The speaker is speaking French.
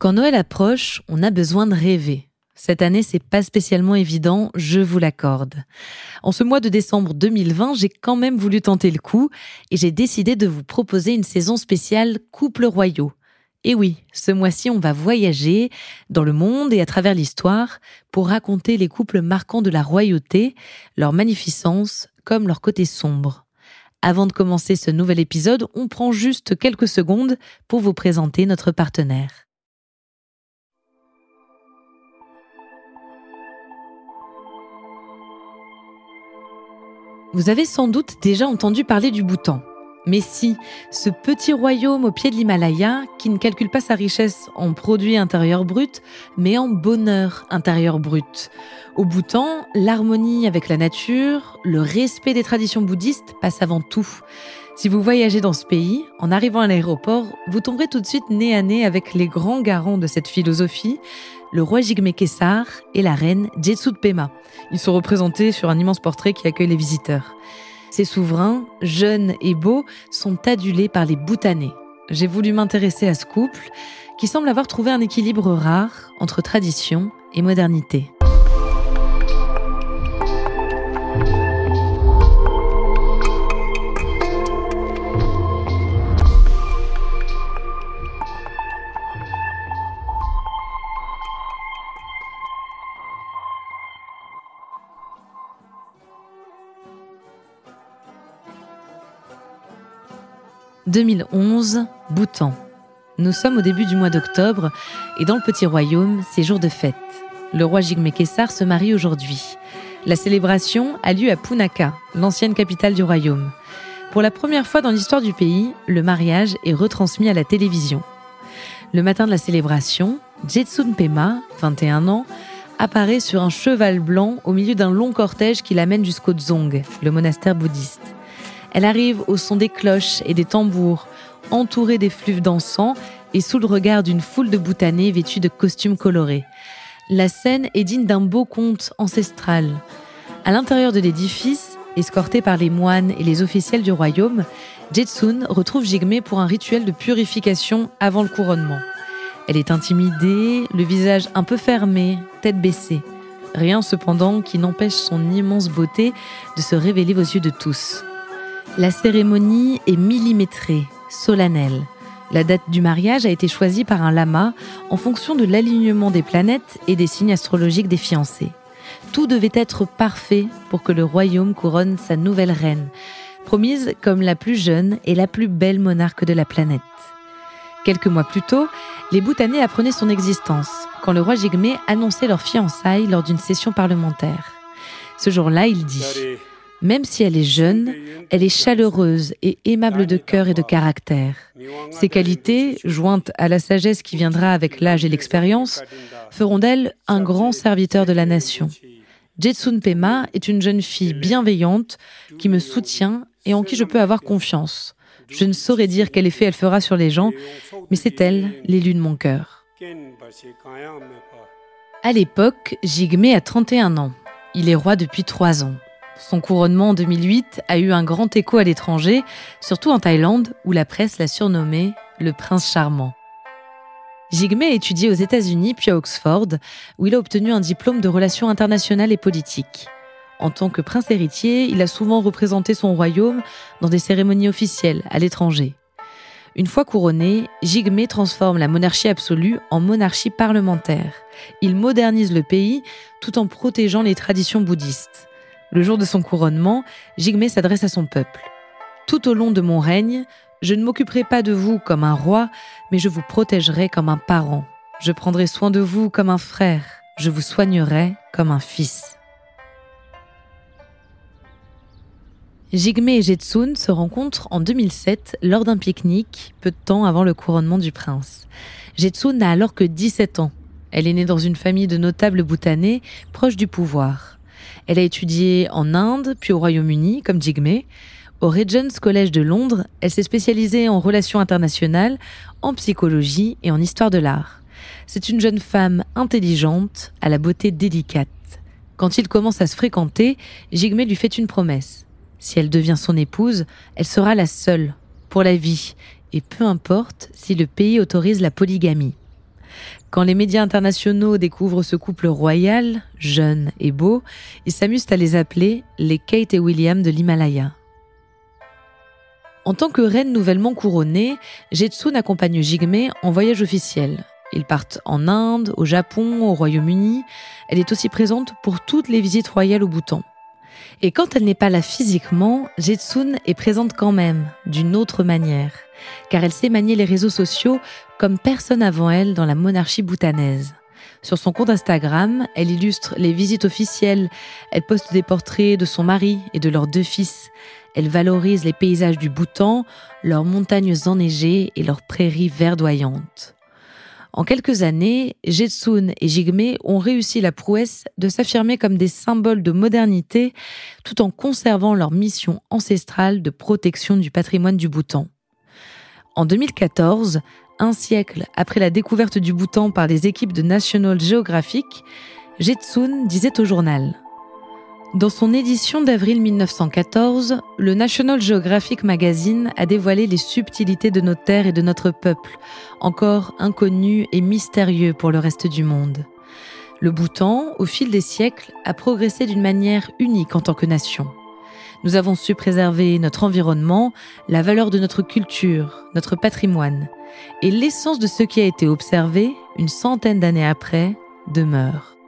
Quand Noël approche, on a besoin de rêver. Cette année, c'est pas spécialement évident, je vous l'accorde. En ce mois de décembre 2020, j'ai quand même voulu tenter le coup et j'ai décidé de vous proposer une saison spéciale Couple royaux. Et oui, ce mois-ci, on va voyager dans le monde et à travers l'histoire pour raconter les couples marquants de la royauté, leur magnificence comme leur côté sombre. Avant de commencer ce nouvel épisode, on prend juste quelques secondes pour vous présenter notre partenaire. Vous avez sans doute déjà entendu parler du Bhoutan. Mais si, ce petit royaume au pied de l'Himalaya, qui ne calcule pas sa richesse en produits intérieurs bruts, mais en bonheur intérieur brut. Au Bhoutan, l'harmonie avec la nature, le respect des traditions bouddhistes passe avant tout. Si vous voyagez dans ce pays, en arrivant à l'aéroport, vous tomberez tout de suite nez à nez avec les grands garants de cette philosophie, le roi Jigme Kessar et la reine Pema. Ils sont représentés sur un immense portrait qui accueille les visiteurs. Ces souverains, jeunes et beaux, sont adulés par les Bhoutanais. J'ai voulu m'intéresser à ce couple qui semble avoir trouvé un équilibre rare entre tradition et modernité. 2011, Bhoutan. Nous sommes au début du mois d'octobre et dans le petit royaume, c'est jour de fête. Le roi Jigme Kessar se marie aujourd'hui. La célébration a lieu à Punaka, l'ancienne capitale du royaume. Pour la première fois dans l'histoire du pays, le mariage est retransmis à la télévision. Le matin de la célébration, Jetsun Pema, 21 ans, apparaît sur un cheval blanc au milieu d'un long cortège qui l'amène jusqu'au Dzong, le monastère bouddhiste. Elle arrive au son des cloches et des tambours, entourée des flûtes d'encens et sous le regard d'une foule de boutanés vêtus de costumes colorés. La scène est digne d'un beau conte ancestral. À l'intérieur de l'édifice, escortée par les moines et les officiels du royaume, Jetsun retrouve Jigme pour un rituel de purification avant le couronnement. Elle est intimidée, le visage un peu fermé, tête baissée. Rien cependant qui n'empêche son immense beauté de se révéler aux yeux de tous. La cérémonie est millimétrée, solennelle. La date du mariage a été choisie par un lama en fonction de l'alignement des planètes et des signes astrologiques des fiancés. Tout devait être parfait pour que le royaume couronne sa nouvelle reine, promise comme la plus jeune et la plus belle monarque de la planète. Quelques mois plus tôt, les Bhoutanais apprenaient son existence quand le roi Jigme annonçait leur fiançailles lors d'une session parlementaire. Ce jour-là, il dit même si elle est jeune, elle est chaleureuse et aimable de cœur et de caractère. Ces qualités, jointes à la sagesse qui viendra avec l'âge et l'expérience, feront d'elle un grand serviteur de la nation. Jetsun Pema est une jeune fille bienveillante qui me soutient et en qui je peux avoir confiance. Je ne saurais dire quel effet elle fera sur les gens, mais c'est elle, l'élu de mon cœur. À l'époque, Jigme a 31 ans. Il est roi depuis trois ans. Son couronnement en 2008 a eu un grand écho à l'étranger, surtout en Thaïlande, où la presse l'a surnommé le prince charmant. Jigme a étudié aux États-Unis puis à Oxford, où il a obtenu un diplôme de relations internationales et politiques. En tant que prince héritier, il a souvent représenté son royaume dans des cérémonies officielles à l'étranger. Une fois couronné, Jigme transforme la monarchie absolue en monarchie parlementaire. Il modernise le pays tout en protégeant les traditions bouddhistes. Le jour de son couronnement, Jigme s'adresse à son peuple. Tout au long de mon règne, je ne m'occuperai pas de vous comme un roi, mais je vous protégerai comme un parent. Je prendrai soin de vous comme un frère. Je vous soignerai comme un fils. Jigme et Jetsun se rencontrent en 2007 lors d'un pique-nique, peu de temps avant le couronnement du prince. Jetsun n'a alors que 17 ans. Elle est née dans une famille de notables bhoutanais proches du pouvoir. Elle a étudié en Inde, puis au Royaume-Uni, comme Jigme. Au Regents College de Londres, elle s'est spécialisée en relations internationales, en psychologie et en histoire de l'art. C'est une jeune femme intelligente, à la beauté délicate. Quand ils commencent à se fréquenter, Jigme lui fait une promesse. Si elle devient son épouse, elle sera la seule, pour la vie, et peu importe si le pays autorise la polygamie. Quand les médias internationaux découvrent ce couple royal, jeune et beau, ils s'amusent à les appeler les Kate et William de l'Himalaya. En tant que reine nouvellement couronnée, Jetsun accompagne Jigme en voyage officiel. Ils partent en Inde, au Japon, au Royaume-Uni. Elle est aussi présente pour toutes les visites royales au Bhoutan. Et quand elle n'est pas là physiquement, Jetsun est présente quand même, d'une autre manière, car elle sait manier les réseaux sociaux comme personne avant elle dans la monarchie bhoutanaise. Sur son compte Instagram, elle illustre les visites officielles, elle poste des portraits de son mari et de leurs deux fils, elle valorise les paysages du Bhoutan, leurs montagnes enneigées et leurs prairies verdoyantes. En quelques années, Jetsun et Jigme ont réussi la prouesse de s'affirmer comme des symboles de modernité tout en conservant leur mission ancestrale de protection du patrimoine du Bhoutan. En 2014, un siècle après la découverte du Bhoutan par les équipes de National Geographic, Jetsun disait au journal dans son édition d'avril 1914, le National Geographic Magazine a dévoilé les subtilités de nos terres et de notre peuple, encore inconnus et mystérieux pour le reste du monde. Le Bhoutan, au fil des siècles, a progressé d'une manière unique en tant que nation. Nous avons su préserver notre environnement, la valeur de notre culture, notre patrimoine. Et l'essence de ce qui a été observé, une centaine d'années après, demeure.